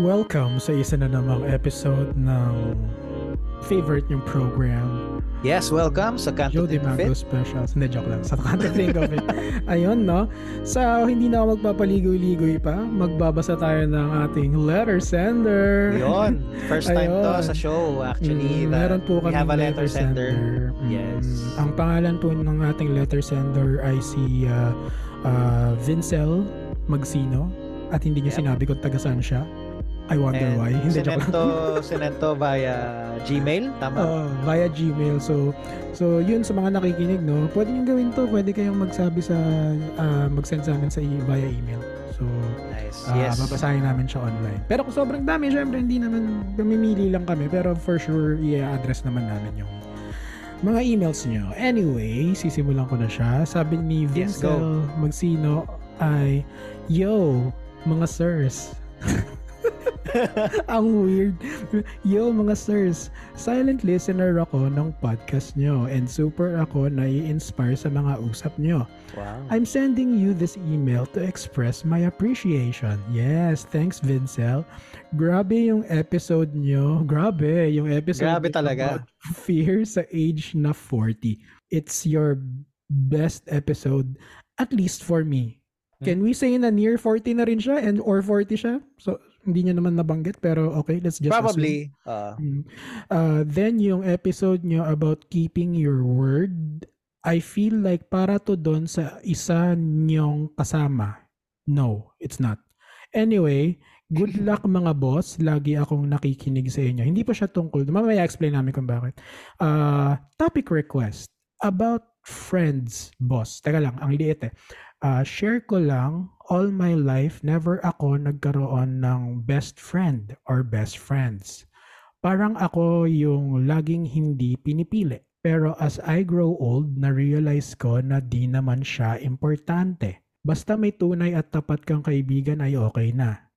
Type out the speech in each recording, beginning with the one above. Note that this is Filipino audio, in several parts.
Welcome sa isa na namang episode ng favorite yung program. Yes, welcome sa Can't Joe It. Specials. Hindi, joke lang. Sa Can't Think of It. Ayun, no? Sa hindi na ako magpapaligoy-ligoy pa, magbabasa tayo ng ating letter sender. Yun. First time to Ayun. sa show. Actually, Mm, meron po kami have a letter sender. Mm, Yes. Ang pangalan po ng ating letter sender ay si uh, uh, Vincel Magsino at hindi niya Yep. sinabi kung taga saan siya. I wonder And why. Hindi, joke lang. sinento, via Gmail. Tama? Oo, via Gmail. So, so yun sa mga nakikinig, no? Pwede nyo gawin to. Pwede kayong magsabi sa, ah, mag-send sa amin sa e- via email. So, nice. ah, yes. babasahin namin siya online. Pero kung sobrang dami, syempre hindi naman, mamimili lang kami. Pero for sure, i-address naman namin yung mga emails nyo. Anyway, sisimulan ko na siya. Sabi ni Yes. Vincel Magsino ay, Yo, mga sirs. Ang weird. Yo mga sirs, silent listener ako ng podcast nyo and super ako na i-inspire sa mga usap nyo. Wow. I'm sending you this email to express my appreciation. Yes, thanks Vincel. Grabe yung episode nyo. Grabe yung episode Grabe talaga. Fear sa age na 40. It's your best episode, at least for me. Hmm. Can we say na near 40 na rin siya and or 40 siya? So, hindi niya naman nabanggit pero okay, let's just assume. Probably. Uh. Uh, then yung episode nyo about keeping your word, I feel like para to doon sa isa nyong kasama. No, it's not. Anyway, good luck mga boss. Lagi akong nakikinig sa inyo. Hindi pa siya tungkol. Mamaya explain namin kung bakit. Uh, topic request about friends, boss. Teka lang, ang liit eh. Uh, share ko lang, all my life, never ako nagkaroon ng best friend or best friends. Parang ako yung laging hindi pinipili. Pero as I grow old, na-realize ko na di naman siya importante. Basta may tunay at tapat kang kaibigan ay okay na.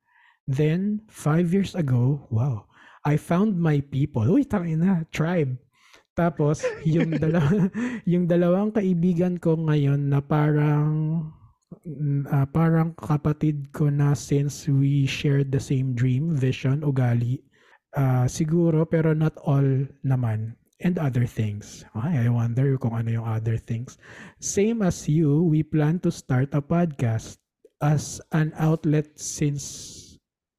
Then, five years ago, wow, I found my people. Uy, tangin na, tribe. Tapos, yung, dalawa, yung dalawang kaibigan ko ngayon na parang ah, parang kapatid ko na since we shared the same dream, vision, ugali. Ah, siguro, pero not all naman. And other things. Ay, I wonder kung ano yung other things. Same as you, we plan to start a podcast as an outlet since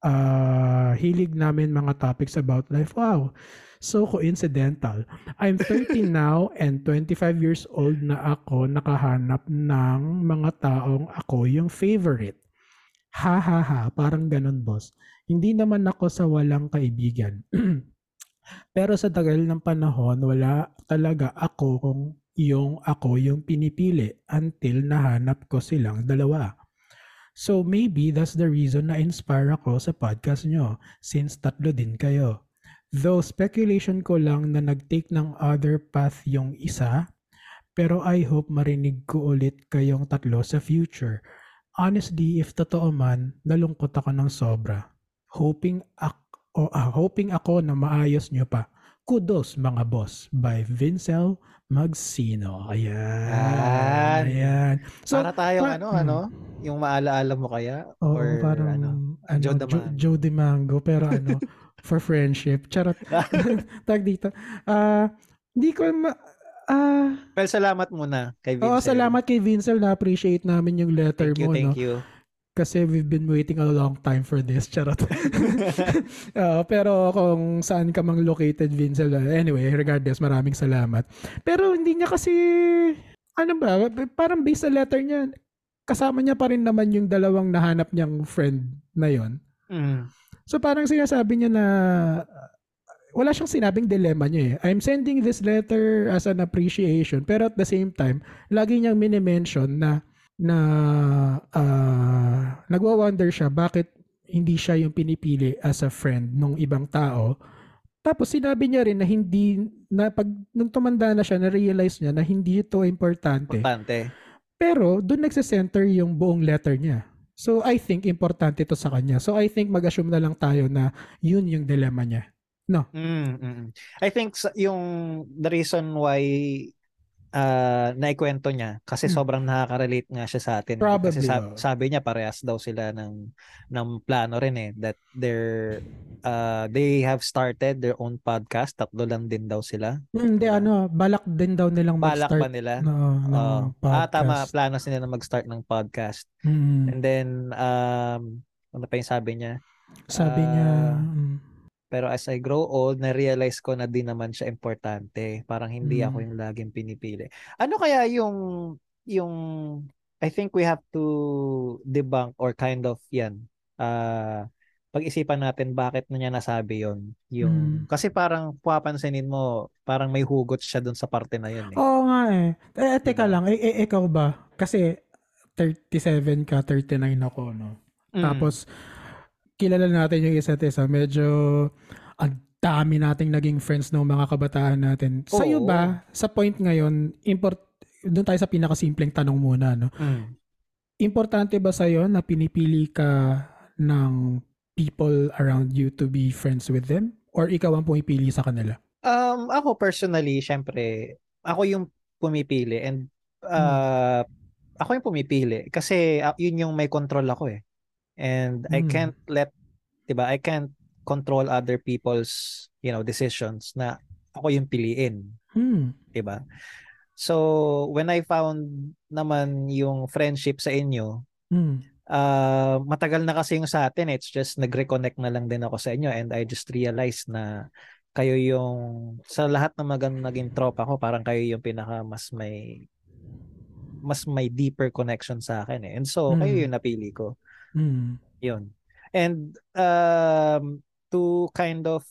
ah hilig namin mga topics about life. Wow, so coincidental. I'm 30 now and 25 years old na ako nakahanap ng mga taong ako yung favorite. Ha ha ha, parang ganun boss. Hindi naman ako sa walang kaibigan. Pero sa tagal ng panahon, wala talaga ako kung yung ako yung pinipili until nahanap ko silang dalawa. So maybe that's the reason na inspire ako sa podcast nyo since tatlo din kayo. Though speculation ko lang na nag-take ng other path yung isa, pero I hope marinig ko ulit kayong tatlo sa future. Honestly, if totoo man, nalungkot ako ng sobra. Hoping ako, ah, hoping ako na maayos nyo pa. Kudos mga boss by Vincel Magsino. Ayan. Yan. Ayan. So, para tayong pa- ano, hmm. ano? Yung maalaala mo kaya? Oo, Or parang ano? ano, Joe. Joe Dimango, pero ano, for friendship. Charot. Tag dito. Ah, hindi ko ma- ah, Well, salamat muna kay Vincent. oo, salamat kay Vincel. Na-appreciate namin yung letter Thank you, mo, thank no? you. Kasi we've been waiting a long time for this. Charot. Oo, pero kung saan ka mang located, Vincel, uh, anyway, regardless, maraming salamat. Pero hindi niya kasi, ano ba, parang based sa letter niya, kasama niya pa rin naman yung dalawang nahanap niyang friend na yon. Mm. So parang sinasabi niya na wala siyang sinabing dilemma niya eh. I'm sending this letter as an appreciation pero at the same time, lagi niyang mini-mention na na uh, nagwa-wonder siya bakit hindi siya yung pinipili as a friend nung ibang tao. Tapos sinabi niya rin na hindi na pag nung tumanda na siya na-realize niya na hindi ito importante. Importante. Pero doon nagse-center yung buong letter niya. So I think importante ito sa kanya. So I think mag-assume na lang tayo na yun yung dilemma niya. Mm, mm, mm. I think yung the reason why ah naikwento niya kasi Hmm. sobrang nakaka-relate nga siya sa atin. eh. Probably, Kasi sa- sabi niya parehas daw sila ng ng plano rin eh that they're uh, they have started their own podcast. Tatlo lang din daw sila. Hmm, Hindi, Diba? ano, balak din daw nilang Balak ba mag-start nila? na, ng Oo. podcast. ah, tama. Plano sila na mag-start ng podcast. Hmm. And then, um, ano pa yung sabi niya? Sabi niya, Ah, mm, Pero as I grow old, na-realize ko na di naman siya importante. Parang hindi ako Mm. yung laging pinipili. Ano kaya yung, yung, I think we have to debunk or kind of yan. ah pag-isipan natin bakit na niya nasabi yon Yung, Mm. kasi parang papansinin mo, parang may hugot siya dun sa parte na yun eh. Oo nga eh. Eh, teka Diba? lang, eh, eh, ikaw ba? Kasi 37 ka, 39 ako, no? Mm. Tapos, kilala natin yung isa't isa. Medyo, ang dami nating naging friends ng mga kabataan natin. Sa'yo Oo. ba, sa point ngayon, import, doon tayo sa pinakasimpleng tanong muna, no? Mm. Importante ba sa'yo na pinipili ka ng people around you to be friends with them? Or ikaw ang pumipili sa kanila? Um, ako personally, syempre, ako yung pumipili and uh, ako yung pumipili kasi uh, yun yung may control ako eh. And I Mm. can't let, 'di ba? I can't control other people's, you know, decisions na ako yung piliin, Hmm. 'di ba? So, when I found naman yung friendship sa inyo, Hmm. ah matagal na kasi yung sa atin. It's just nag-reconnect na lang din ako sa inyo and I just realized na kayo yung sa lahat ng mga naging tropa ko, parang kayo yung pinaka mas may mas may deeper connection sa akin eh. And so, kayo Mm. yung napili ko. Hmm. Yun. And um, to kind of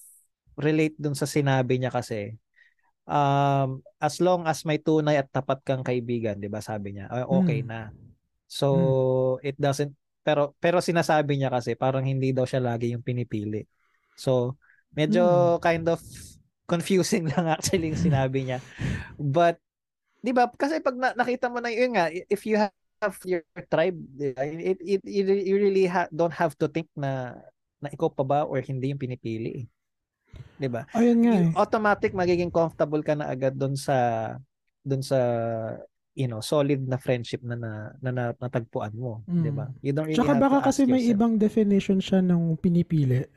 relate dun sa sinabi niya kasi, um, as long as may tunay at tapat kang kaibigan, 'di ba sabi niya, "ah, okay Mm. na. So, it doesn't pero pero sinasabi niya kasi parang hindi daw siya lagi yung pinipili. So, medyo kind of confusing lang actually yung sinabi niya. But 'di ba kasi pag na- nakita mo na yun nga if you have your tribe, it, it, it, you really ha- don't have to think na na ikaw pa ba or hindi yung pinipili. 'Di ba? Ayun nga eh. Automatic magiging comfortable ka na agad doon sa doon sa you know, solid na friendship na na, na, na natagpuan mo, Mm. 'di ba? You don't really Tsaka have baka kasi may yourself. ibang definition siya ng pinipili.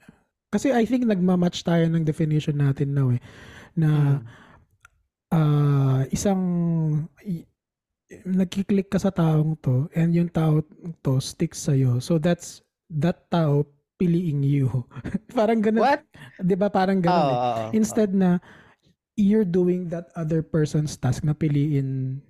Kasi I think nagmamatch tayo ng definition natin now eh. Na Mm. ah, isang nagkiklik ka sa taong to and yung tao to sticks sa'yo. So that's that tao piliing you. parang ganun. What? 'Di ba parang ganun eh. oo, oo. Instead na you're doing that other person's task na piliin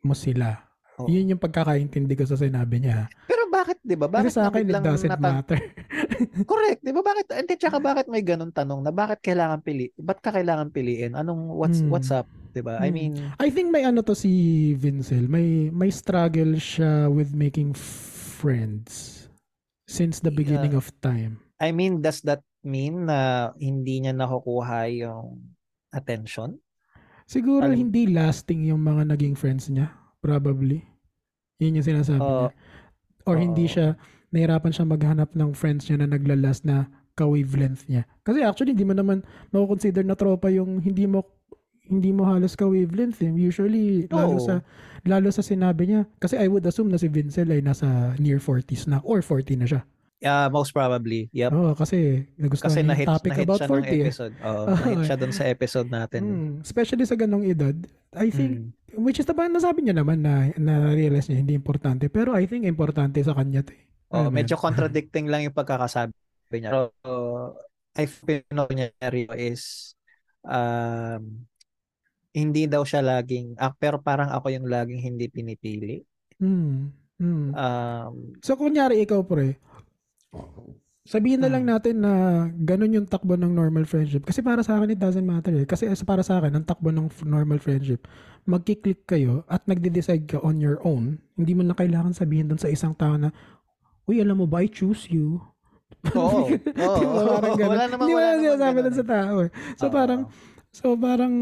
mo sila. Oo. Yun yung pagkakaintindi ko sa sinabi niya. Pero bakit, 'di ba? Bakit Kasi sa akin, it doesn't natan- matter. Correct, 'di ba? Bakit hindi tsaka bakit may ganun tanong na bakit kailangan pili? Ba't ka kailangan piliin? Anong what's Hmm. what's up, 'di ba? I Hmm. mean, I think may ano to si Vincel. May may struggle siya with making friends since the beginning of time. I mean, does that mean na hindi niya nakukuha yung attention? Siguro Alam- hindi lasting yung mga naging friends niya. Probably. Yun yung sinasabi niya. Oo. Or hindi oo. siya, nahirapan siya maghanap ng friends niya na naglalast na ka-wavelength niya. Kasi actually, hindi mo naman makukonsider na tropa yung hindi mo hindi mo halos ka-wavelength eh. Usually, lalo Oo. sa lalo sa sinabi niya. Kasi I would assume na si Vincel ay nasa near 40s na or 40 na siya. Yeah, most probably. Yep. Oo, kasi nagustuhan Kasi na-hit, topic na-hit about siya ng 40 eh. episode. Oo, Oo, na-hit eh. siya dun sa episode natin. Hmm, especially sa ganong edad. I think, Mm. which is diba nasabi niya naman na na-realize niya hindi importante. Pero I think importante sa kanya to eh. Oh, mo medyo contradicting lang yung pagkakasabi niya. Pero uh, I feel niya rin is um, hindi daw siya laging, ah, pero parang ako yung laging hindi pinipili. Hmm. Hmm. Um, So kunyari ikaw pre, sabihin na lang Hmm. natin na ganun yung takbo ng normal friendship. Kasi para sa akin it doesn't matter eh. Kasi as- para sa akin, ang takbo ng normal friendship, magkiklik kayo at nagde-decide ka on your own. Hindi mo na kailangan sabihin doon sa isang tao na, Uy, alam mo ba, I choose you. Oo. Oo. parang ganun. Wala namang- Hindi wala namang sinasabi sa tao eh. So Oo. parang, So parang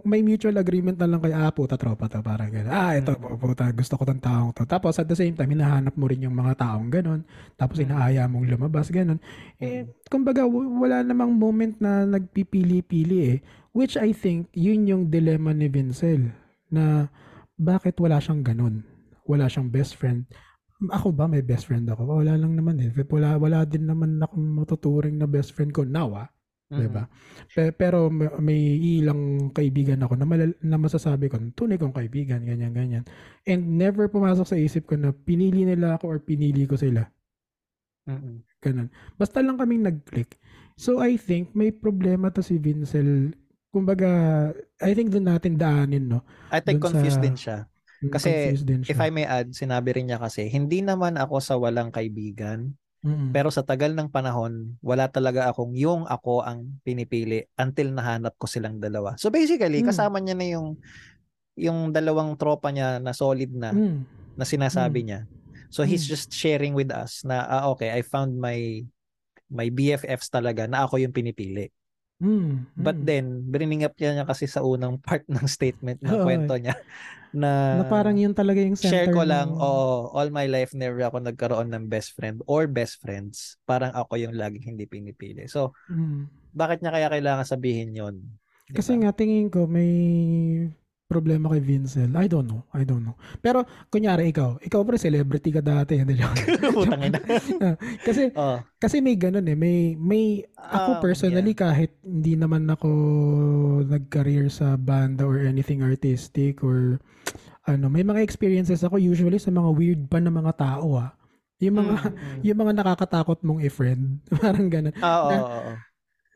may mutual agreement na lang kay ah puta tropa to parang gano'n. Ah ito Mm. puta gusto ko tong taong to. Tapos at the same time hinahanap mo rin yung mga taong gano'n. Tapos Mm. inaaya mong lumabas gano'n. Eh kumbaga w- wala namang moment na nagpipili-pili eh. Which I think yun yung dilemma ni Vincel na bakit wala siyang ganun? Wala siyang best friend. Ako ba may best friend ako? Wala lang naman eh. Wala, wala din naman akong matuturing na best friend ko now ah. Mm. 'di ba? Pe- pero may, ilang kaibigan ako na, malal- na masasabi ko, tunay kong kaibigan, ganyan, ganyan. And never pumasok sa isip ko na pinili nila ako or pinili ko sila. Mm-mm. Ganun. Basta lang kaming nag-click. So I think may problema to si Vincel. Kumbaga, I think doon natin daanin, no? I think confused sa- din siya. Mm, Kasi If. I may add, sinabi rin niya kasi, hindi naman ako sa walang kaibigan, Mm-mm. pero sa tagal ng panahon, wala talaga akong yung ako ang pinipili until nahanap ko silang dalawa. So basically, Mm. kasama niya na yung yung dalawang tropa niya na solid na Mm. na sinasabi Mm. niya. So he's Mm. just sharing with us na ah, okay, I found my my BFFs talaga na ako yung pinipili. Mm. But Mm. then, bringing up niya, niya kasi sa unang part ng statement ng Oo, kwento niya na, na parang yun talaga yung center share ko lang, ng- oo, all my life never ako nagkaroon ng best friend or best friends. Parang ako yung laging hindi pinipili. So, Mm. bakit niya kaya kailangan sabihin yon? Kasi nga tingin ko may problema kay Vincel. I don't know. I don't know. Pero kunyari ikaw, ikaw pre celebrity ka dati, hindi joke. Putang ina. kasi oh, kasi may ganun eh. May may ako Um, personally kahit hindi naman ako nag-career sa banda or anything artistic or ano, may mga experiences ako usually sa mga weird pa na mga tao ah. Yung mga Mm, mm. yung mga nakakatakot mong i-friend. Parang ganun. Ah, oo, na- oo, oo.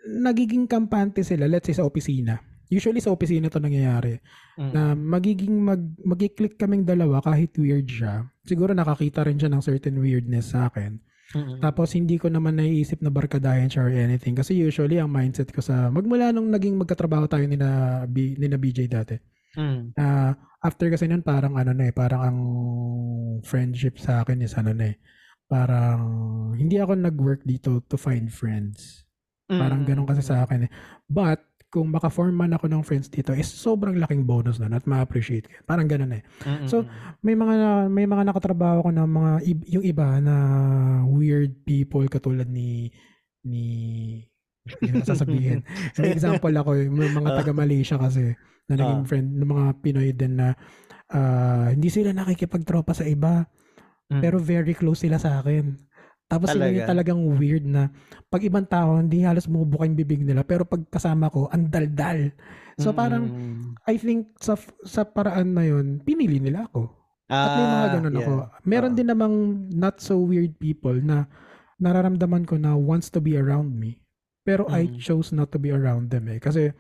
Nagiging kampante sila, let's say sa opisina. Usually sa opisina to nangyayari Mm. na magiging mag magki-click kaming dalawa kahit weird siya. Siguro nakakita rin siya ng certain weirdness sa akin. Mm, mm. Tapos hindi ko naman naiisip na barkadahin siya or anything kasi usually ang mindset ko sa magmula nung naging magkatrabaho tayo ni na, B, ni na BJ dati. Mm. Ah, after kasi nun parang ano na eh, parang ang friendship sa akin is ano na eh. Parang hindi ako nag-work dito to find friends. Parang Mm, ganun kasi sa akin eh. But, kung maka-form man ako ng friends dito, is sobrang laking bonus nun at ma-appreciate ko. Parang ganun eh. mm, mm, So. May mga may mga nakatrabaho ko na mga yung iba na weird people katulad ni ni na sasabihin. May example ako, eh, may mga taga Malaysia kasi na naging Ah. friend ng mga Pinoy din na ah, hindi sila nakikipagtropa sa iba Mm. pero very close sila sa akin. Tapos sila yung Talaga? talagang weird na pag ibang tao, hindi halos bumubuka yung bibig nila. Pero pag kasama ko, ang daldal. So parang, Mm. I think sa sa paraan na yun, pinili nila ako. At may mga Ah, ganun yeah. ako. Meron Oo. din namang not so weird people na nararamdaman ko na wants to be around me. Pero I Mm. chose not to be around them eh. Kasi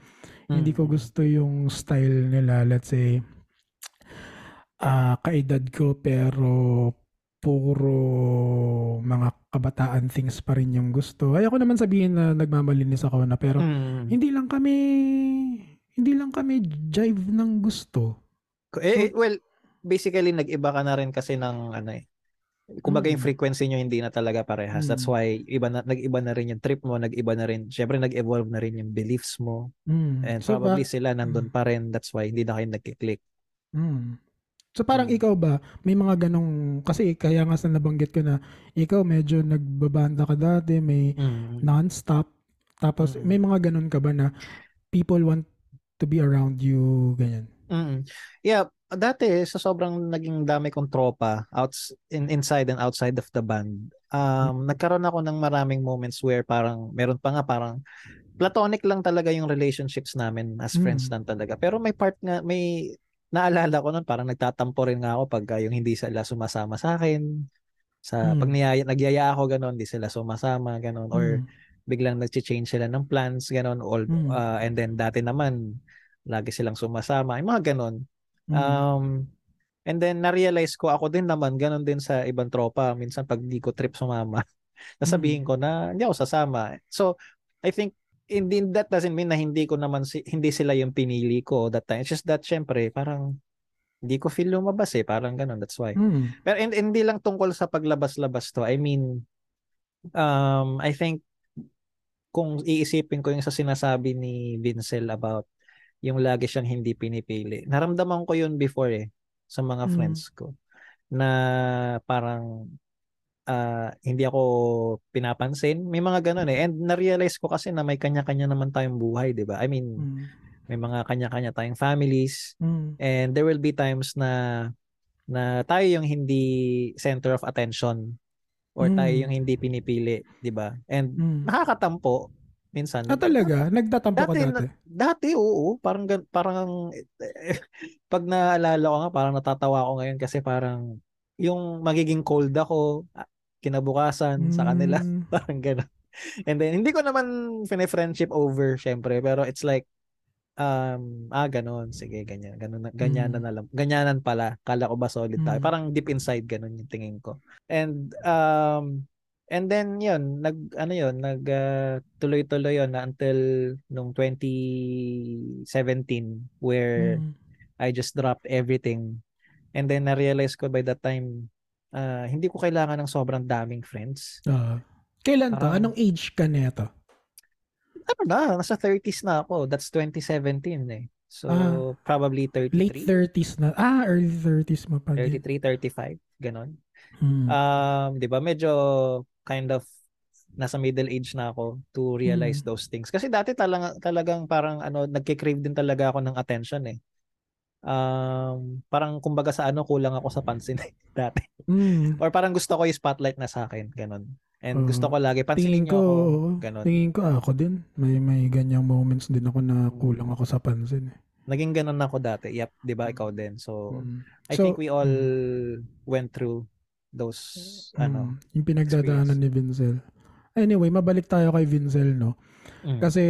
hindi ko Mm. gusto yung style nila. Let's say, ah kaedad ko pero puro mga kabataan things pa rin yung gusto. Ayoko naman sabihin na nagmamalinis ako na pero Mm. hindi lang kami hindi lang kami jive ng gusto. Eh, eh, well, basically nag-iba ka na rin kasi ng ano eh. Kumbaga yung Mm. frequency nyo hindi na talaga parehas. That's Mm. why iba na nag-iba na rin yung trip mo, nag-iba na rin. Syempre nag-evolve na rin yung beliefs mo Mm. and So, ba- probably sila nandun pa rin. That's why hindi na kayo nagki-click. Mm. So parang Mm. ikaw ba, may mga ganong, kasi kaya nga sa nabanggit ko na, ikaw medyo nagbabanda ka dati, may Mm. non-stop, tapos Mm. may mga ganon ka ba na people want to be around you, ganyan? Mm. Yeah, dati sa sobrang naging dami kong tropa outs in inside and outside of the band. Um nagkaroon ako ng maraming moments where parang meron pa nga parang platonic lang talaga yung relationships namin as friends Mm. lang talaga. Pero may part nga may naalala ko noon parang nagtatampo rin nga ako pag uh, yung hindi sila sumasama sa akin. Sa Mm. pag niyaya, nagyaya ako ganun, hindi sila sumasama ganun or Mm. biglang nag-change sila ng plans ganun all Mm. uh, and then dati naman lagi silang sumasama, yung mga ganun. Mm. Um, and then na-realize ko ako din naman ganun din sa ibang tropa. Minsan pag di ko trip sumama, nasabihin Mm. ko na hindi ako sasama. So, I think hindi that doesn't mean na hindi ko naman si, hindi sila yung pinili ko that time. It's just that syempre parang hindi ko feel lumabas eh, parang ganun. That's why. Mm. Pero hin- hindi lang tungkol sa paglabas-labas to. I mean, um, I think kung iisipin ko yung sa sinasabi ni Vincel about yung lagi siyang hindi pinipili. Naramdaman ko yun before eh sa mga Mm. friends ko na parang ah, hindi ako pinapansin. May mga ganun eh. And na-realize ko kasi na may kanya-kanya naman tayong buhay, 'di ba? I mean, Mm. May mga kanya-kanya tayong families. Mm. And there will be times na na tayo yung hindi center of attention or tayo Mm. yung hindi pinipili, 'di ba? And Mm. nakakatampo minsan. Ah, talaga? Nagtatampo ka Dati, dati? na- dati oo, parang parang pag naalala ko nga parang natatawa ako ngayon kasi parang yung magiging cold ako kinabukasan sa kanila, Mm. parang gano'n. And then hindi ko naman fine-friendship over syempre, pero it's like um ah ganun sige ganyan ganun na- ganyanan Mm. na lang ganyanan pala kala ko ba solid tayo Mm. parang deep inside ganun yung tingin ko and um and then yun nag ano yun nag ah, tuloy-tuloy yun na until nung 2017 where Mm. I just dropped everything and then na-realize ko by that time ah, hindi ko kailangan ng sobrang daming friends Ah. kailan to? Parang- Anong age ka neto? ano na nasa 30s na ako that's 2017 eh so Ah. probably 33 Late 30s na. Ah, early 30s mo pa din. 33, 35, ganon. Mm. Um, 'di ba? Medyo kind of nasa middle age na ako to realize Mm. those things. Kasi dati talaga talagang parang ano, nagke-crave din talaga ako ng attention eh. Um, parang kumbaga sa ano kulang ako sa pansin dati. Mm. Or parang gusto ko yung spotlight na sa akin, ganon. And Oo. gusto ko lagi pansinin niyo ko, ako, oo. ganon. tingin ko ako din. May may ganyang moments din ako na kulang ako sa pansin. eh. Naging ganon ako dati. Yep, 'di ba? Ikaw din. So, Mm. I So, think we all mm. went through those ano. Mm, yung pinagdadaanan ni Vincel. Anyway, mabalik tayo kay Vincel, no? mm. Kasi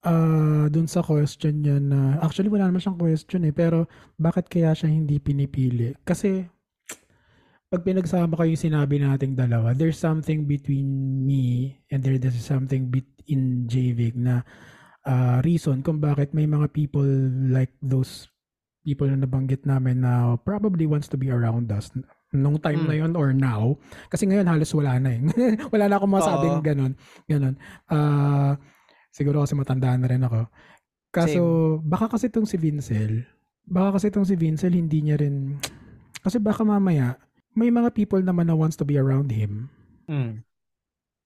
ah dun sa question niya na actually wala naman siyang question eh pero bakit kaya siya hindi pinipili? Kasi pag pinagsama ko yung sinabi nating dalawa, there's something between me and there there's something bit in JVIC na ah, reason kung bakit may mga people like those people na nabanggit namin na probably wants to be around us nung time Mm. na yon or now. Kasi ngayon halos wala na eh. wala na akong masabing Oo. ganun. Ganun. Ah, siguro kasi matanda na rin ako. Kaso, baka kasi itong si Vincel, baka kasi itong si Vincel hindi niya rin, kasi baka mamaya, may mga people naman na wants to be around him, Mm.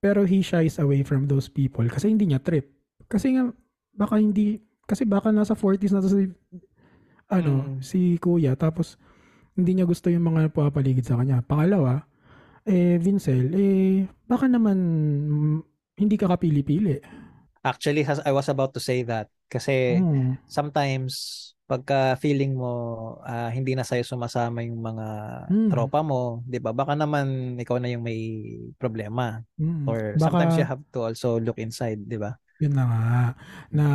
pero he shies away from those people kasi hindi niya trip. Kasi nga, baka hindi, kasi baka nasa 40s na si, ano, Mm. si kuya, tapos hindi niya gusto yung mga pumapaligid sa kanya. Pangalawa, eh, Vincel, eh, baka naman mm, hindi ka kapili-pili. Actually, has- I was about to say that kasi Mm. sometimes pagka feeling mo ah, hindi na sa'yo sumasama yung mga Mm. tropa mo, 'di ba? Baka naman ikaw na yung may problema Mm. or Baka- sometimes you have to also look inside, 'di ba? Yun na nga, na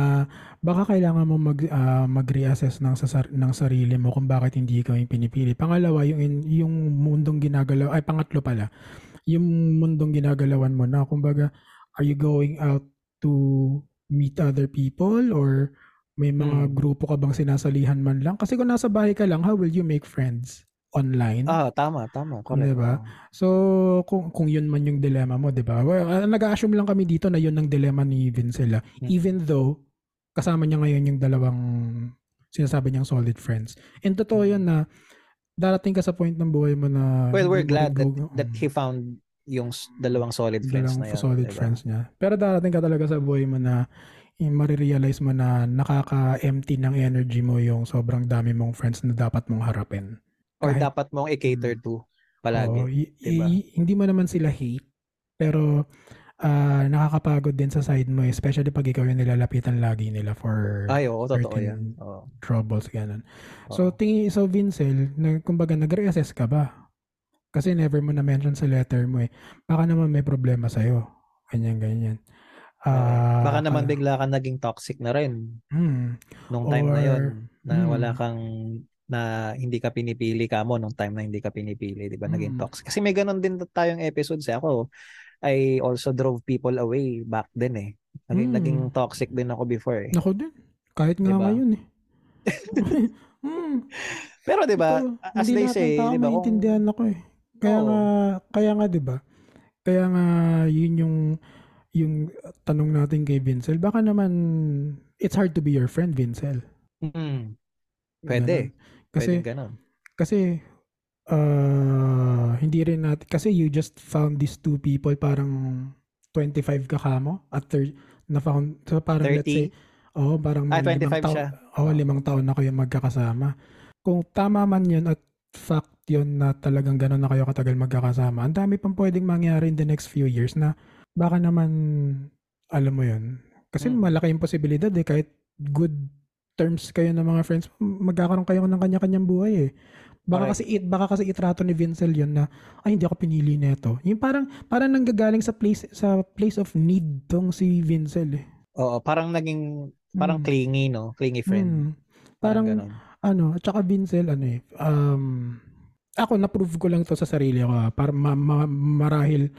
baka kailangan mo mag, ah, mag-reassess ng, sasar- ng sarili mo kung bakit hindi ikaw yung pinipili. Pangalawa, yung, in- yung mundong ginagalaw, ay pangatlo pala, yung mundong ginagalawan mo na, kumbaga, are you going out to meet other people or may mga Mm. grupo ka bang sinasalihan man lang? Kasi kung nasa bahay ka lang, how will you make friends online? Ah, tama, tama. Correct. Diba? So, kung kung yun man yung dilemma mo, 'di ba? Well, ah, nag-assume lang kami dito na yun ang dilemma ni Vincel. ah. Hmm. Even though kasama niya ngayon yung dalawang sinasabi niyang solid friends. And totoo yun na darating ka sa point ng buhay mo na Well, we're glad that that he found yung dalawang solid friends dalawang na yun. solid diba? friends niya. Pero darating ka talaga sa buhay mo na eh, marirealize mo na nakaka-empty ng energy mo yung sobrang dami mong friends na dapat mong harapin. Or Kahit- dapat mong i-cater to palagi. Oo, y- diba? y- hindi mo naman sila hate, pero ah, nakakapagod din sa side mo, especially pag ikaw yung nilalapitan lagi nila for Ay, oo, totoo yan. Oo. troubles, ganun. Oo. So, tingin, so Vincel, na, kumbaga, nag-reassess ka ba? Kasi never mo na-mention sa letter mo eh. Baka naman may problema sa'yo. Ganyan, ganyan. Ah, Baka naman kala- bigla ka naging toxic na rin Hmm. nung time na yon Or- na mm. wala kang na hindi ka pinipili ka mo nung time na hindi ka pinipili, 'di ba? Naging Mm. toxic. Kasi may ganun din tayong episodes eh. Ako I also drove people away back then eh. Naging, Mm. naging toxic din ako before eh. Ako din. Kahit nga Diba? ngayon eh. Hmm. Pero 'di ba, as hindi they say, 'di ba, maintindihan ako eh. Kaya Oo. nga, kaya nga 'di ba? Kaya nga yun yung yung tanong natin kay Vincel. Baka naman it's hard to be your friend, Vincel. Mm, pwede. Ganun. Kasi Pwede ganun. kasi uh, hindi rin natin kasi you just found these two people parang 25 ka kamo at thir- na found so parang let's say 30 Oo, parang Ah, limang 25 taon, siya. oo, limang taon na kayo magkakasama. Kung tama man yun at fact yun na talagang gano'n na kayo katagal magkakasama, ang dami pang pwedeng mangyari in the next few years na baka naman, alam mo yun, kasi Mm. malaki yung posibilidad eh, kahit good terms kayo ng mga friends, magkakaroon kayo ng kanya-kanyang buhay eh. Baka Correct. kasi it, baka kasi itrato ni Vincel yun na ay hindi ako pinili nito. Yung parang parang nanggagaling sa place sa place of need tong si Vincel eh. Oo, parang naging parang Mm. clingy, no? Clingy friend. Mm. Parang, Parang ganun. ano, at saka Vincel ano eh, um, ako na-prove ko lang to sa sarili ko ah, para ma- ma- marahil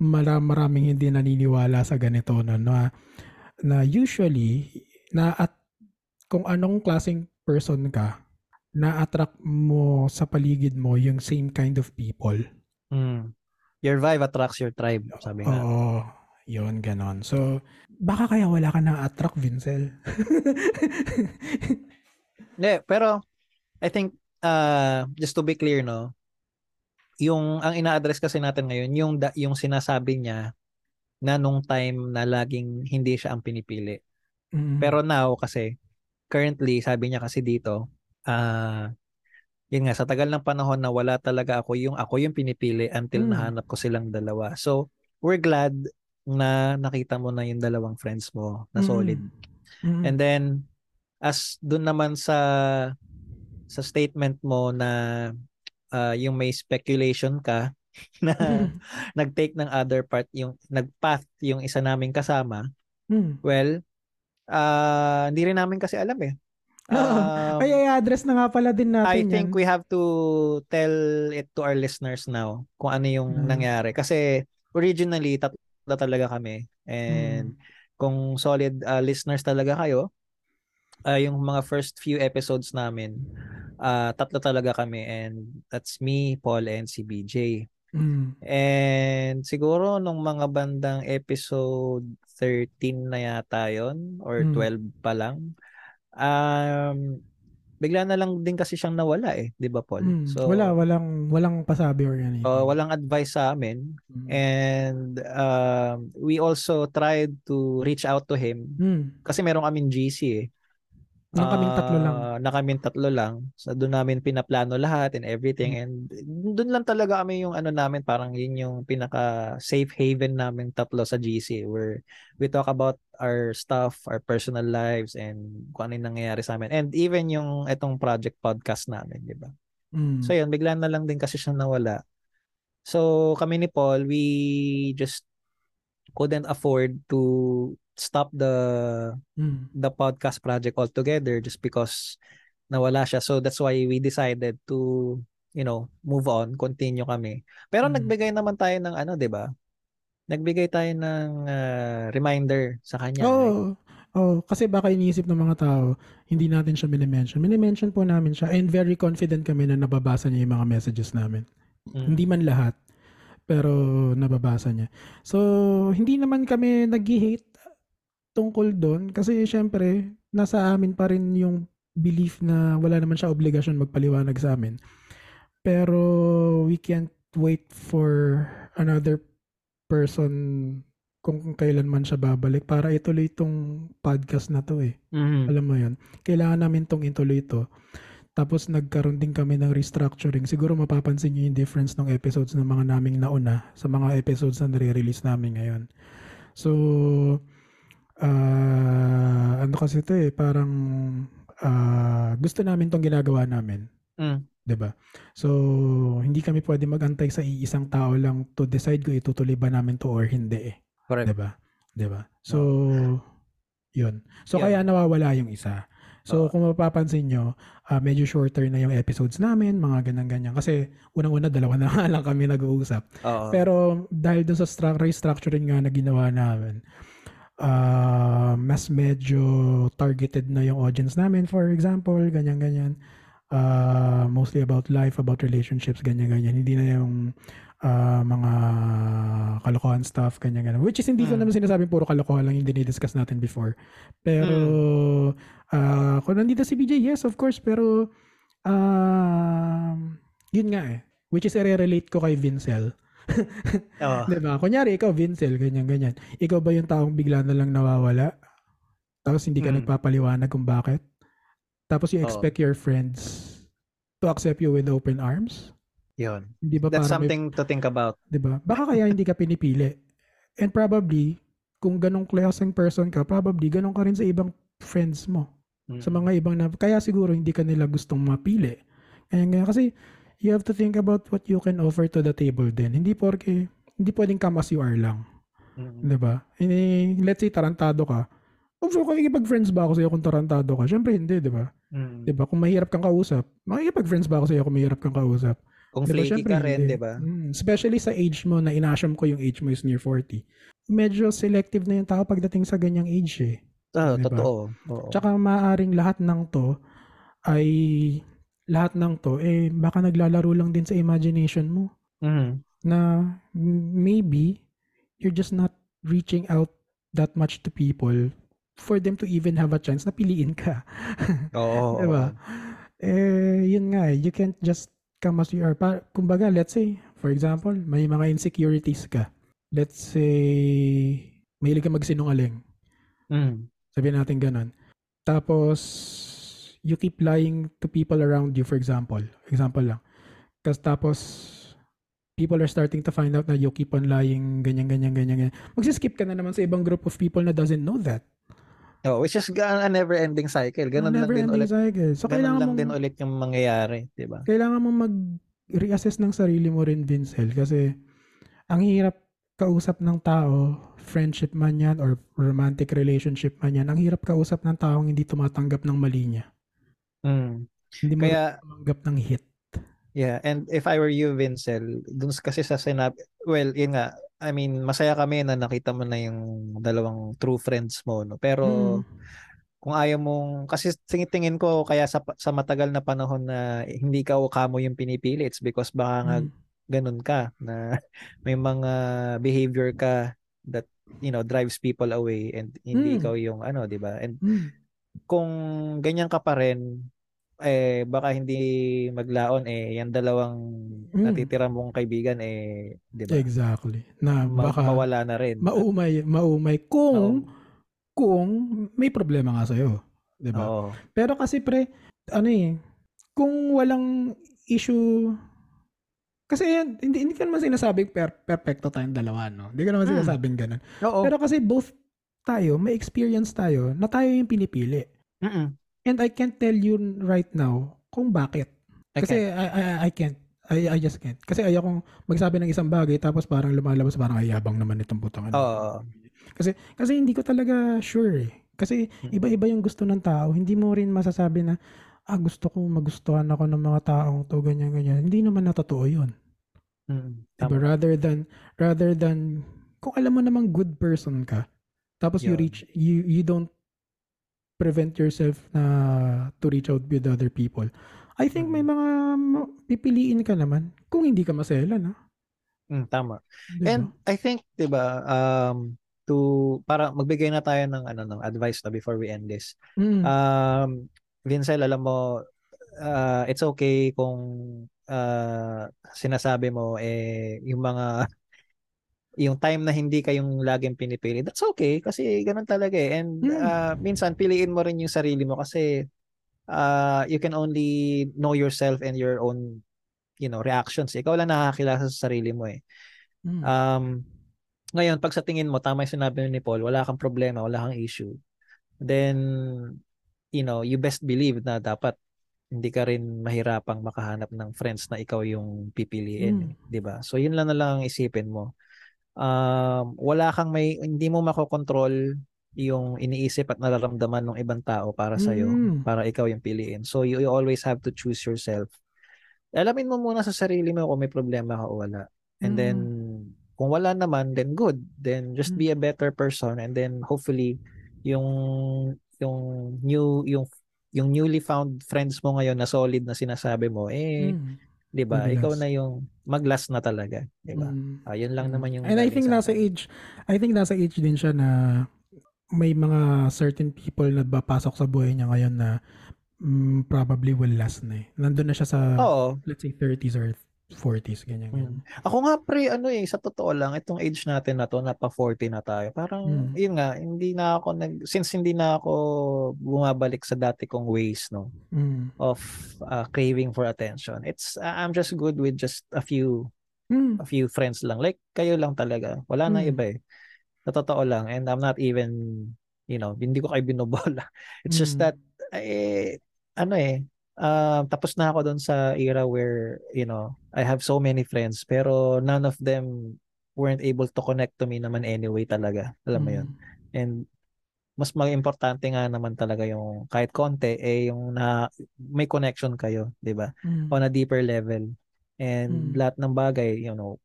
mara, maraming hindi naniniwala sa ganito no, na, na usually na at kung anong klaseng person ka, na-attract mo sa paligid mo yung same kind of people. Mm. Your vibe attracts your tribe, sabi nga. Oo, yun, ganon. So, baka kaya wala ka na-attract, Vincel. Hindi, pero I think uh, just to be clear no, yung ang ina-address kasi natin ngayon yung da, yung sinasabi niya na nung time na laging hindi siya ang pinipili. Mm. Pero now kasi currently sabi niya kasi dito ah yun nga sa tagal ng panahon na wala talaga ako yung ako yung pinipili until Mm. nahanap ko silang dalawa. So we're glad na nakita mo na yung dalawang friends mo na solid. Mm. And then as dun naman sa sa statement mo na ah, yung may speculation ka na nag-take ng other part yung nag-path yung isa naming kasama. Mm. Well, ah hindi rin namin kasi alam eh. Um, Ay, ay, address na nga pala din natin I think yan. we have to tell it to our listeners now kung ano yung Mm. nangyari. Kasi originally, tatlo talaga kami. And Mm. kung solid uh, listeners talaga kayo, uh, yung mga first few episodes namin, uh, tatlo talaga kami. And that's me, Paul, and si BJ. Mm. And siguro nung mga bandang episode 13 na yata yon or Mm. 12 pa lang, um, bigla na lang din kasi siyang nawala eh, 'di ba Paul? Mm. So wala, walang, walang pasabi or anything. uh, walang advice sa amin Mm. and um, we also tried to reach out to him Mm. kasi meron kaming GC eh. Nang kaming tatlo lang. Ah, na kaming tatlo lang. So doon namin pinaplano lahat and everything Mm. and doon lang talaga kami yung ano namin parang yun yung pinaka safe haven namin tatlo sa GC where we talk about our stuff, our personal lives and kung ano yung nangyayari sa amin. And even yung itong project podcast namin, di ba? Mm. So yun, bigla na lang din kasi siya nawala. So kami ni Paul, we just couldn't afford to stop the Mm. the podcast project altogether just because nawala siya. So that's why we decided to, you know, move on, continue kami. Pero Mm. nagbigay naman tayo ng ano, 'di ba? Nagbigay tayo ng ah, reminder sa kanya. Oo. right? Oh, kasi baka iniisip ng mga tao, hindi natin siya minimension. Minimension po namin siya and very confident kami na nababasa niya yung mga messages namin. Mm. Hindi man lahat, pero nababasa niya. So, hindi naman kami nag-hate tungkol doon kasi syempre, nasa amin pa rin yung belief na wala naman siya obligasyon magpaliwanag sa amin. Pero we can't wait for another person kung kailan man siya babalik para ituloy itong podcast na to eh. Mhm. Alam mo yun? Kailangan namin tong ituloy ito. Tapos nagkaroon din kami ng restructuring. Siguro mapapansin niyo yung difference ng episodes ng mga naming nauna sa mga episodes na nare-release namin ngayon. So, ah, ano kasi ito eh, parang ah, gusto namin tong ginagawa namin. Mm. 'di ba? So, hindi kami pwede magantay sa iisang tao lang to decide kung itutuloy ba namin to or hindi eh. Correct. 'Di ba? 'Di ba? So, 'yun. So Yun. kaya nawawala yung isa. So, kung mapapansin nyo, ah, medyo shorter na yung episodes namin, mga ganyan-ganyan. Kasi, unang-una, dalawa na nga lang kami nag-uusap. Oo. Pero, dahil dun sa stru- restructuring nga na ginawa namin, ah, mas medyo targeted na yung audience namin. For example, ganyan-ganyan. Ah, mostly about life, about relationships, ganyan-ganyan. Hindi na yung ah, mga kalokohan stuff, ganyan-ganyan. Which is hindi ko Mm. naman sinasabing puro kalokohan lang yung dinidiscuss natin before. Pero, ah, kung nandito si BJ, yes, of course. Pero, um, yun nga eh. Which is, i-relate ko kay Vincel. Oo. Diba? Kunyari, ikaw, Vincel, ganyan-ganyan. Ikaw ba yung taong bigla na lang nawawala? Tapos hindi ka Mm. nagpapaliwanag kung bakit. Tapos you Oo. expect your friends to accept you with open arms. Yun. Hindi ba That's parang may- something to think about. 'di ba? Baka kaya hindi ka pinipili. And probably kung ganong klaseng person ka, probably ganun ka rin sa ibang friends mo. Mm. Sa mga ibang na kaya siguro hindi ka nila gustong mapili. Kaya nga kasi you have to think about what you can offer to the table din. Hindi porke hindi pwedeng come as you are lang. Mm. 'Di ba? Eh, let's say tarantado ka. Of course, makikipag-friends ba ako sa'yo kung tarantado ka? Siyempre hindi, di ba? Mm. Di ba? Kung mahirap kang kausap, makikipag-friends ba ako sa'yo kung mahirap kang kausap? Kung Di ba? flaky Siyempre ka rin, di ba? Mm, especially sa age mo na inassume ko yung age mo is near 40. Medyo selective na yung tao pagdating sa ganyang age eh. Ah, Di ba? totoo. Oo. Tsaka maaaring lahat ng to ay lahat ng to eh baka naglalaro lang din sa imagination mo Mm. na maybe you're just not reaching out that much to people for them to even have a chance na piliin ka. Oo. Diba? Eh, yun nga eh. You can't just come as you are. Pa, kumbaga, let's say, for example, may mga insecurities ka. Let's say, mahilig ka magsinungaling. Mm. Sabihin natin ganun. Tapos, you keep lying to people around you, for example. Example lang. Kasi tapos, people are starting to find out na you keep on lying, ganyan, ganyan, ganyan, ganyan. Magsiskip ka na naman sa ibang group of people na doesn't know that. Oh, which is a never-ending cycle. Ganun lang din ulit. cycle. So, Ganun kailangan lang mong, din ulit yung mangyayari, di ba? kailangan mong mag-reassess ng sarili mo rin, Vincel. Kasi, ang hirap kausap ng tao, friendship man yan, or romantic relationship man yan, ang hirap kausap ng taong hindi tumatanggap ng mali niya. Mm. Hindi mo Kaya, tumanggap ng hit. yeah, and if I were you, Vincel, dun kasi sa sinabi, well, yun nga, I mean, masaya kami na nakita mo na yung dalawang true friends mo, no? Pero, Mm. kung ayaw mong, kasi tingin ko kaya sa, sa matagal na panahon na hindi ka o kamo yung pinipili, it's because baka nga Mm. ganun ka, na may mga behavior ka that, you know, drives people away and hindi Mm. ikaw yung ano, di ba? And Mm. kung ganyan ka pa rin, eh baka hindi maglaon eh yung dalawang Mm. natitira mong kaibigan eh 'di ba? Exactly. Na Ma- baka mawala na rin. maumay, maumay kung, Oo. kung may problema nga sa'yo. Di ba? Oo. Pero kasi pre, ano eh, kung walang issue, kasi yan, hindi, hindi ko naman sinasabing per, perfecto tayong dalawa, no? Hindi ko naman Hmm. sinasabing ganun. Oo. Pero kasi both tayo, may experience tayo na tayo yung pinipili. Mm-mm. And I can't tell you right now kung bakit. I Kasi I, I, I can't. I, I just can't. Kasi ayaw kong magsabi ng isang bagay tapos parang lumalabas parang ayabang naman itong putang ano. Oo. Kasi kasi hindi ko talaga sure eh. Kasi iba-iba yung gusto ng tao. Hindi mo rin masasabi na ah gusto ko magustuhan ako ng mga taong to ganyan ganyan. Hindi naman na totoo 'yun. Mm. Diba? Rather than rather than kung alam mo namang good person ka tapos you Yun. reach you you don't prevent yourself na to reach out with other people. I think may Mm. mga pipiliin ka naman kung hindi ka masela na. Mm, tama. Diba? And I think 'di ba um to para magbigay na tayo ng ano ng advice na before we end this. Mm. Um Vincel, alam mo uh, it's okay kung uh, sinasabi mo eh yung mga yung time na hindi kayong laging pinipili, that's okay kasi ganun talaga eh. And Mm. uh, minsan piliin mo rin yung sarili mo kasi uh, you can only know yourself and your own you know reactions. Ikaw lang nakakilala sa sarili mo eh. Mm. Um, ngayon, pag sa tingin mo, tama yung sinabi ni Paul, wala kang problema, wala kang issue, then, you know, you best believe na dapat hindi ka rin mahirapang makahanap ng friends na ikaw yung pipiliin, Mm. 'di ba? So yun lang na lang ang isipin mo. Um, wala kang may hindi mo makokontrol yung iniisip at nararamdaman ng ibang tao para sa Mm. para ikaw yung piliin. So you, you always have to choose yourself. Alamin mo muna sa sarili mo kung may problema ka o wala. And Mm. then kung wala naman, then good. Then just be a better person and then hopefully yung yung new yung yung newly found friends mo ngayon na solid na sinasabi mo eh Mm. 'di ba? Ikaw na yung mag-last na talaga, 'di ba? Mm. Ayun lang Mm. naman yung And I think sa nasa age, I think nasa age din siya na may mga certain people na papasok sa buhay niya ngayon na mm, probably will last na eh. Nandun na siya sa, Oo. let's say, 30s or 40s, ganyan, ganyan. Mm. Ako nga pre, ano eh, sa totoo lang, itong age natin na to, napa 40 na tayo. Parang, Mm. yun nga, hindi na ako nag, since hindi na ako bumabalik sa dati kong ways, no, Mm. of uh, craving for attention. It's, uh, I'm just good with just a few, Mm. a few friends lang. Like, kayo lang talaga. Wala na Mm. iba eh. Sa totoo lang. And I'm not even, you know, hindi ko kayo binobola. It's just Mm. that, eh, ano eh, uh, tapos na ako doon sa era where, you know, I have so many friends pero none of them weren't able to connect to me naman anyway talaga. Alam mo yun. Mm. And mas mag importante nga naman talaga yung kahit konti eh yung na may connection kayo, 'di ba? Mm. On a deeper level. And Mm. lahat ng bagay, you know,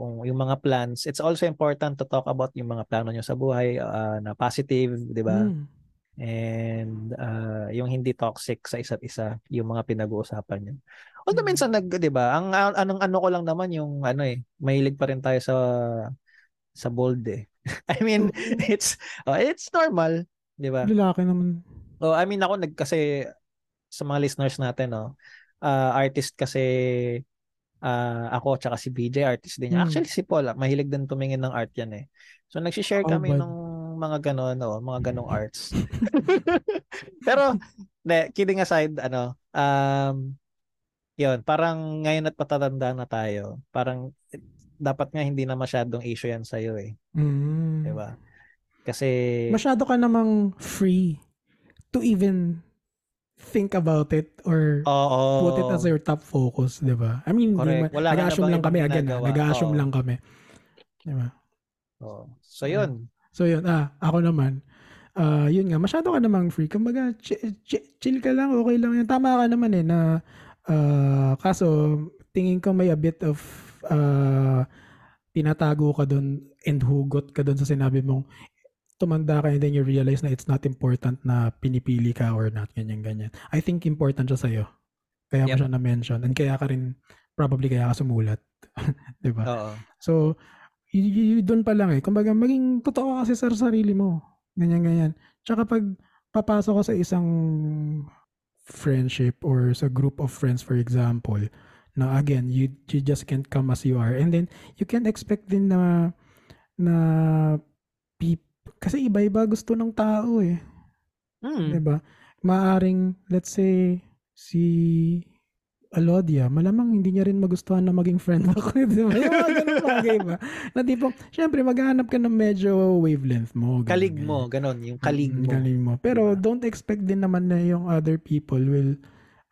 kung yung mga plans, it's also important to talk about yung mga plano nyo sa buhay uh, na positive, 'di ba? Mm. And uh, yung hindi toxic sa isa't isa yung mga pinag-uusapan niyo. Although Mm. minsan nag 'di ba? Ang anong ano ko lang naman yung ano eh, mahilig pa rin tayo sa sa bold eh. I mean, it's oh, it's normal, 'di ba? Lalaki naman. Oh, I mean ako nag kasi sa mga listeners natin no. uh, artist kasi uh, ako tsaka si BJ artist din. niya. Mm. Actually si Paul, ah, mahilig din tumingin ng art yan eh. So nagsi-share Oh, kami bad. ng mga ganon, no, mga ganong arts. Pero, ne, kidding aside, ano, um, yun, parang ngayon at patatanda na tayo, parang dapat nga hindi na masyadong issue yan sa'yo eh. Mm. Di ba? Kasi, Masyado ka namang free to even think about it or oo. put it as your top focus, di ba? I mean, di na nag-assume lang kami again. ah. Nag-assume Oo. lang kami. Di ba? Oo. So, yun. So yun, ah, ako naman. Ah, yun nga, masyado ka namang free. Kumbaga, chi- chi- chill ka lang, okay lang yan. Tama ka naman eh na ah, kaso tingin ko may a bit of ah, tinatago ka doon and hugot ka doon sa sinabi mong tumanda ka and then you realize na it's not important na pinipili ka or not, ganyan, ganyan. I think important siya sa'yo. Kaya mo Yep. siya na-mention and kaya ka rin, probably kaya ka sumulat. 'Di ba? Oo. So, y- y- doon pa lang eh. Kumbaga, maging totoo ka kasi sa sarili mo. Ganyan, ganyan. Tsaka pag papasok ka sa isang friendship or sa group of friends, for example, na again, you, you just can't come as you are. And then, you can expect din na na peop- kasi iba-iba gusto ng tao eh. Mm. 'Di ba? Maaring let's say si Alodia, malamang hindi niya rin magustuhan na maging friend ako, 'di ba? Yung mga ganun bagay ba? Na tipong, syempre maghahanap ka ng medyo wavelength mo. ganun, Kalig ganyan. mo, ganon, yung kalig Mm, mo. kalig mo. Pero Diba? don't expect din naman na yung other people will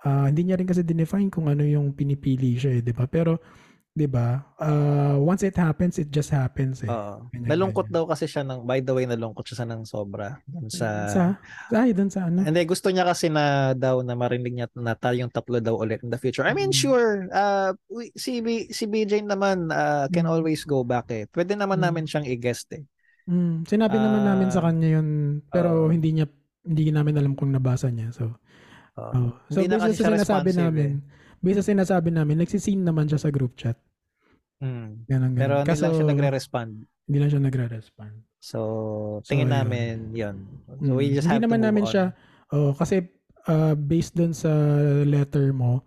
ah, hindi niya rin kasi define kung ano yung pinipili siya, eh, 'di ba? Pero 'di ba? ah, once it happens, it just happens eh. Oo. Ganyan, Nalungkot ganyan. daw kasi siya ng, by the way, nalungkot siya ng sobra. Dun sa, sa ay, doon sa ano? Hindi, gusto niya kasi na daw na marinig niya na tayong tatlo daw ulit in the future. I mean, Mm. sure, uh, we- si, B, si BJ naman uh, can Mm. always go back eh. Pwede naman Mm. namin siyang i-guest eh. Mm, sinabi naman namin sa kanya yun, pero oo. hindi niya hindi namin alam kung nabasa niya. So, oh. so Hindi na kasi siya sinasabi namin, based sa sinasabi namin, nagsiseen naman siya sa group chat. Mm. Ganun, ganun. Pero hindi Kaso, lang siya nagre-respond. Hindi lang siya nagre-respond. So, tingin So, yun. namin yun. So, we Mm, just hindi have naman to namin on. siya, oh, kasi uh, based dun sa letter mo,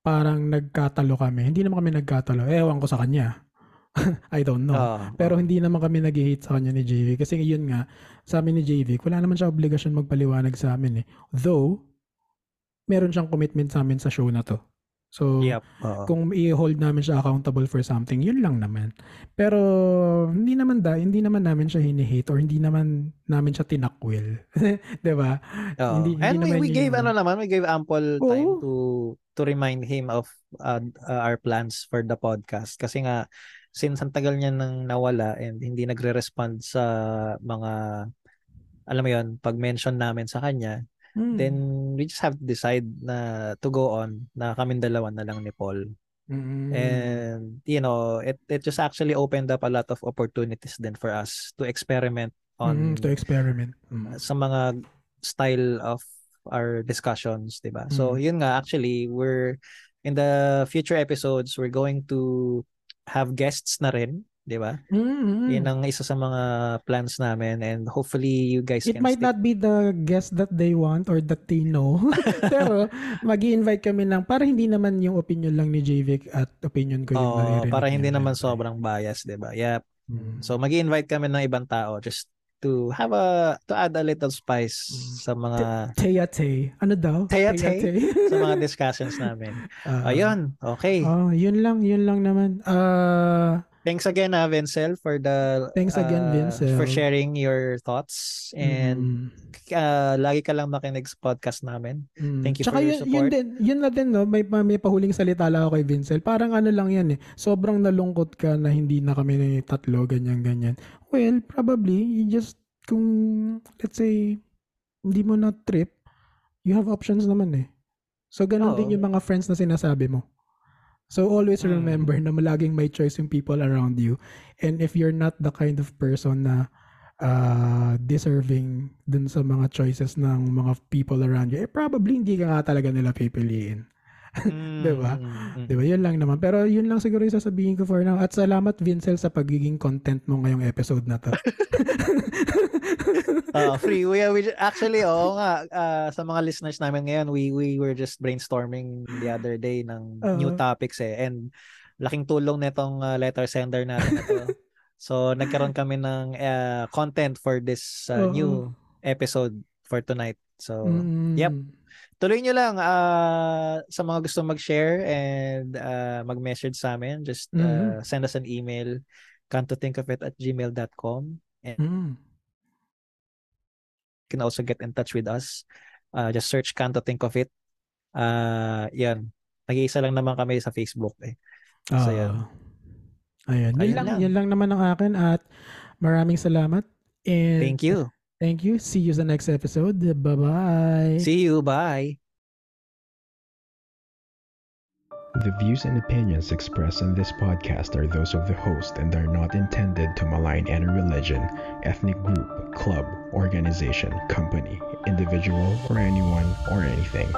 parang nagkatalo kami. Hindi naman kami nagkatalo. Ewan ko sa kanya. I don't know. Oo, Pero hindi naman kami nag-hate sa kanya ni JV. Kasi yun nga, sa amin ni JV, wala naman siya obligasyon magpaliwanag sa amin eh. Though, meron siyang commitment sa amin sa show na to. So, Yep. Oo. kung i-hold namin siya accountable for something, yun lang naman. Pero, hindi naman da, hindi naman namin siya hini-hate or hindi naman namin siya tinakwil. 'Di ba? Oo. Hindi- hindi And we, naman we yun gave yung- ano naman, we gave ample time Oo. to to remind him of uh, uh, our plans for the podcast kasi nga since ang tagal niya nang nawala and hindi nagre-respond sa mga alam mo yon pag mention namin sa kanya Hmm. then we just have to decide na to go on na kaming dalawa na lang ni Paul Mm. and you know it it just actually opened up a lot of opportunities then for us to experiment on Mm, to experiment. Mm. sa mga style of our discussions, 'di ba? So, Mm. yun nga actually we're in the future episodes we're going to have guests na rin di ba? Mm-hmm. Yun ang isa sa mga plans namin and hopefully you guys It can might stick. not be the guest that they want or that they know. Pero mag invite kami ng para hindi naman yung opinion lang ni JVic at opinion ko yung maririnig para hindi naman sobrang bias, di ba? Yep. Mm. So mag invite kami ng ibang tao just to have a to add a little spice Mm. sa mga Teya Tay. Ano daw? Teya Tay. sa mga discussions namin. Ah, Ayun, okay. Oh, yun lang, yun lang naman. Ah, Thanks again, uh, Vincel, for the Thanks again, uh, Vincel. for sharing your thoughts and mm, uh, lagi ka lang makinig sa podcast namin. mm. thank you Tsaka for your yun, support. Yun, din, yun na din, no? May, may pahuling salita lang ako kay Vincel. Parang ano lang yan eh. Sobrang nalungkot ka na hindi na kami ni tatlo, ganyan, ganyan. Well, probably, you just, kung, let's say, hindi mo na trip, you have options naman eh. So, ganun Oo. din yung mga friends na sinasabi mo. So, always Mm. remember na malaging may choice yung people around you. And if you're not the kind of person na uh, deserving dun sa mga choices ng mga people around you, eh probably hindi ka nga talaga nila pipiliin. Mm, Diba? mm, mm. Di ba? Yun lang naman. Pero yun lang siguro yung sasabihin ko for now. At salamat, Vincel, sa pagiging content mo ngayong episode na to. Uh, free. We, we actually, oo nga, uh, sa mga listeners namin ngayon, we we were just brainstorming the other day ng new Oo. topics eh. And laking tulong nitong uh, letter sender natin na to. so, nagkaroon kami ng uh, content for this uh, Oo. new episode for tonight. So, Mm. yep. tuloy nyo lang uh, sa mga gusto mag-share and uh, mag-message sa amin. Just uh, Mhm. send us an email, cantoThinkOfIt at gmail.com. Mm. Can also get in touch with us. Uh, just search Canto Think of It. Uh, yan. Nag-iisa lang naman kami sa Facebook eh. So, Ah. yan. Ayan. Ayun lang, yun lang naman ang akin at maraming salamat. And Thank you. Thank you. See you sa next episode. Bye-bye. See you. Bye. The views and opinions expressed in this podcast are those of the host and are not intended to malign any religion, ethnic group, club, organization, company, individual, or anyone or anything.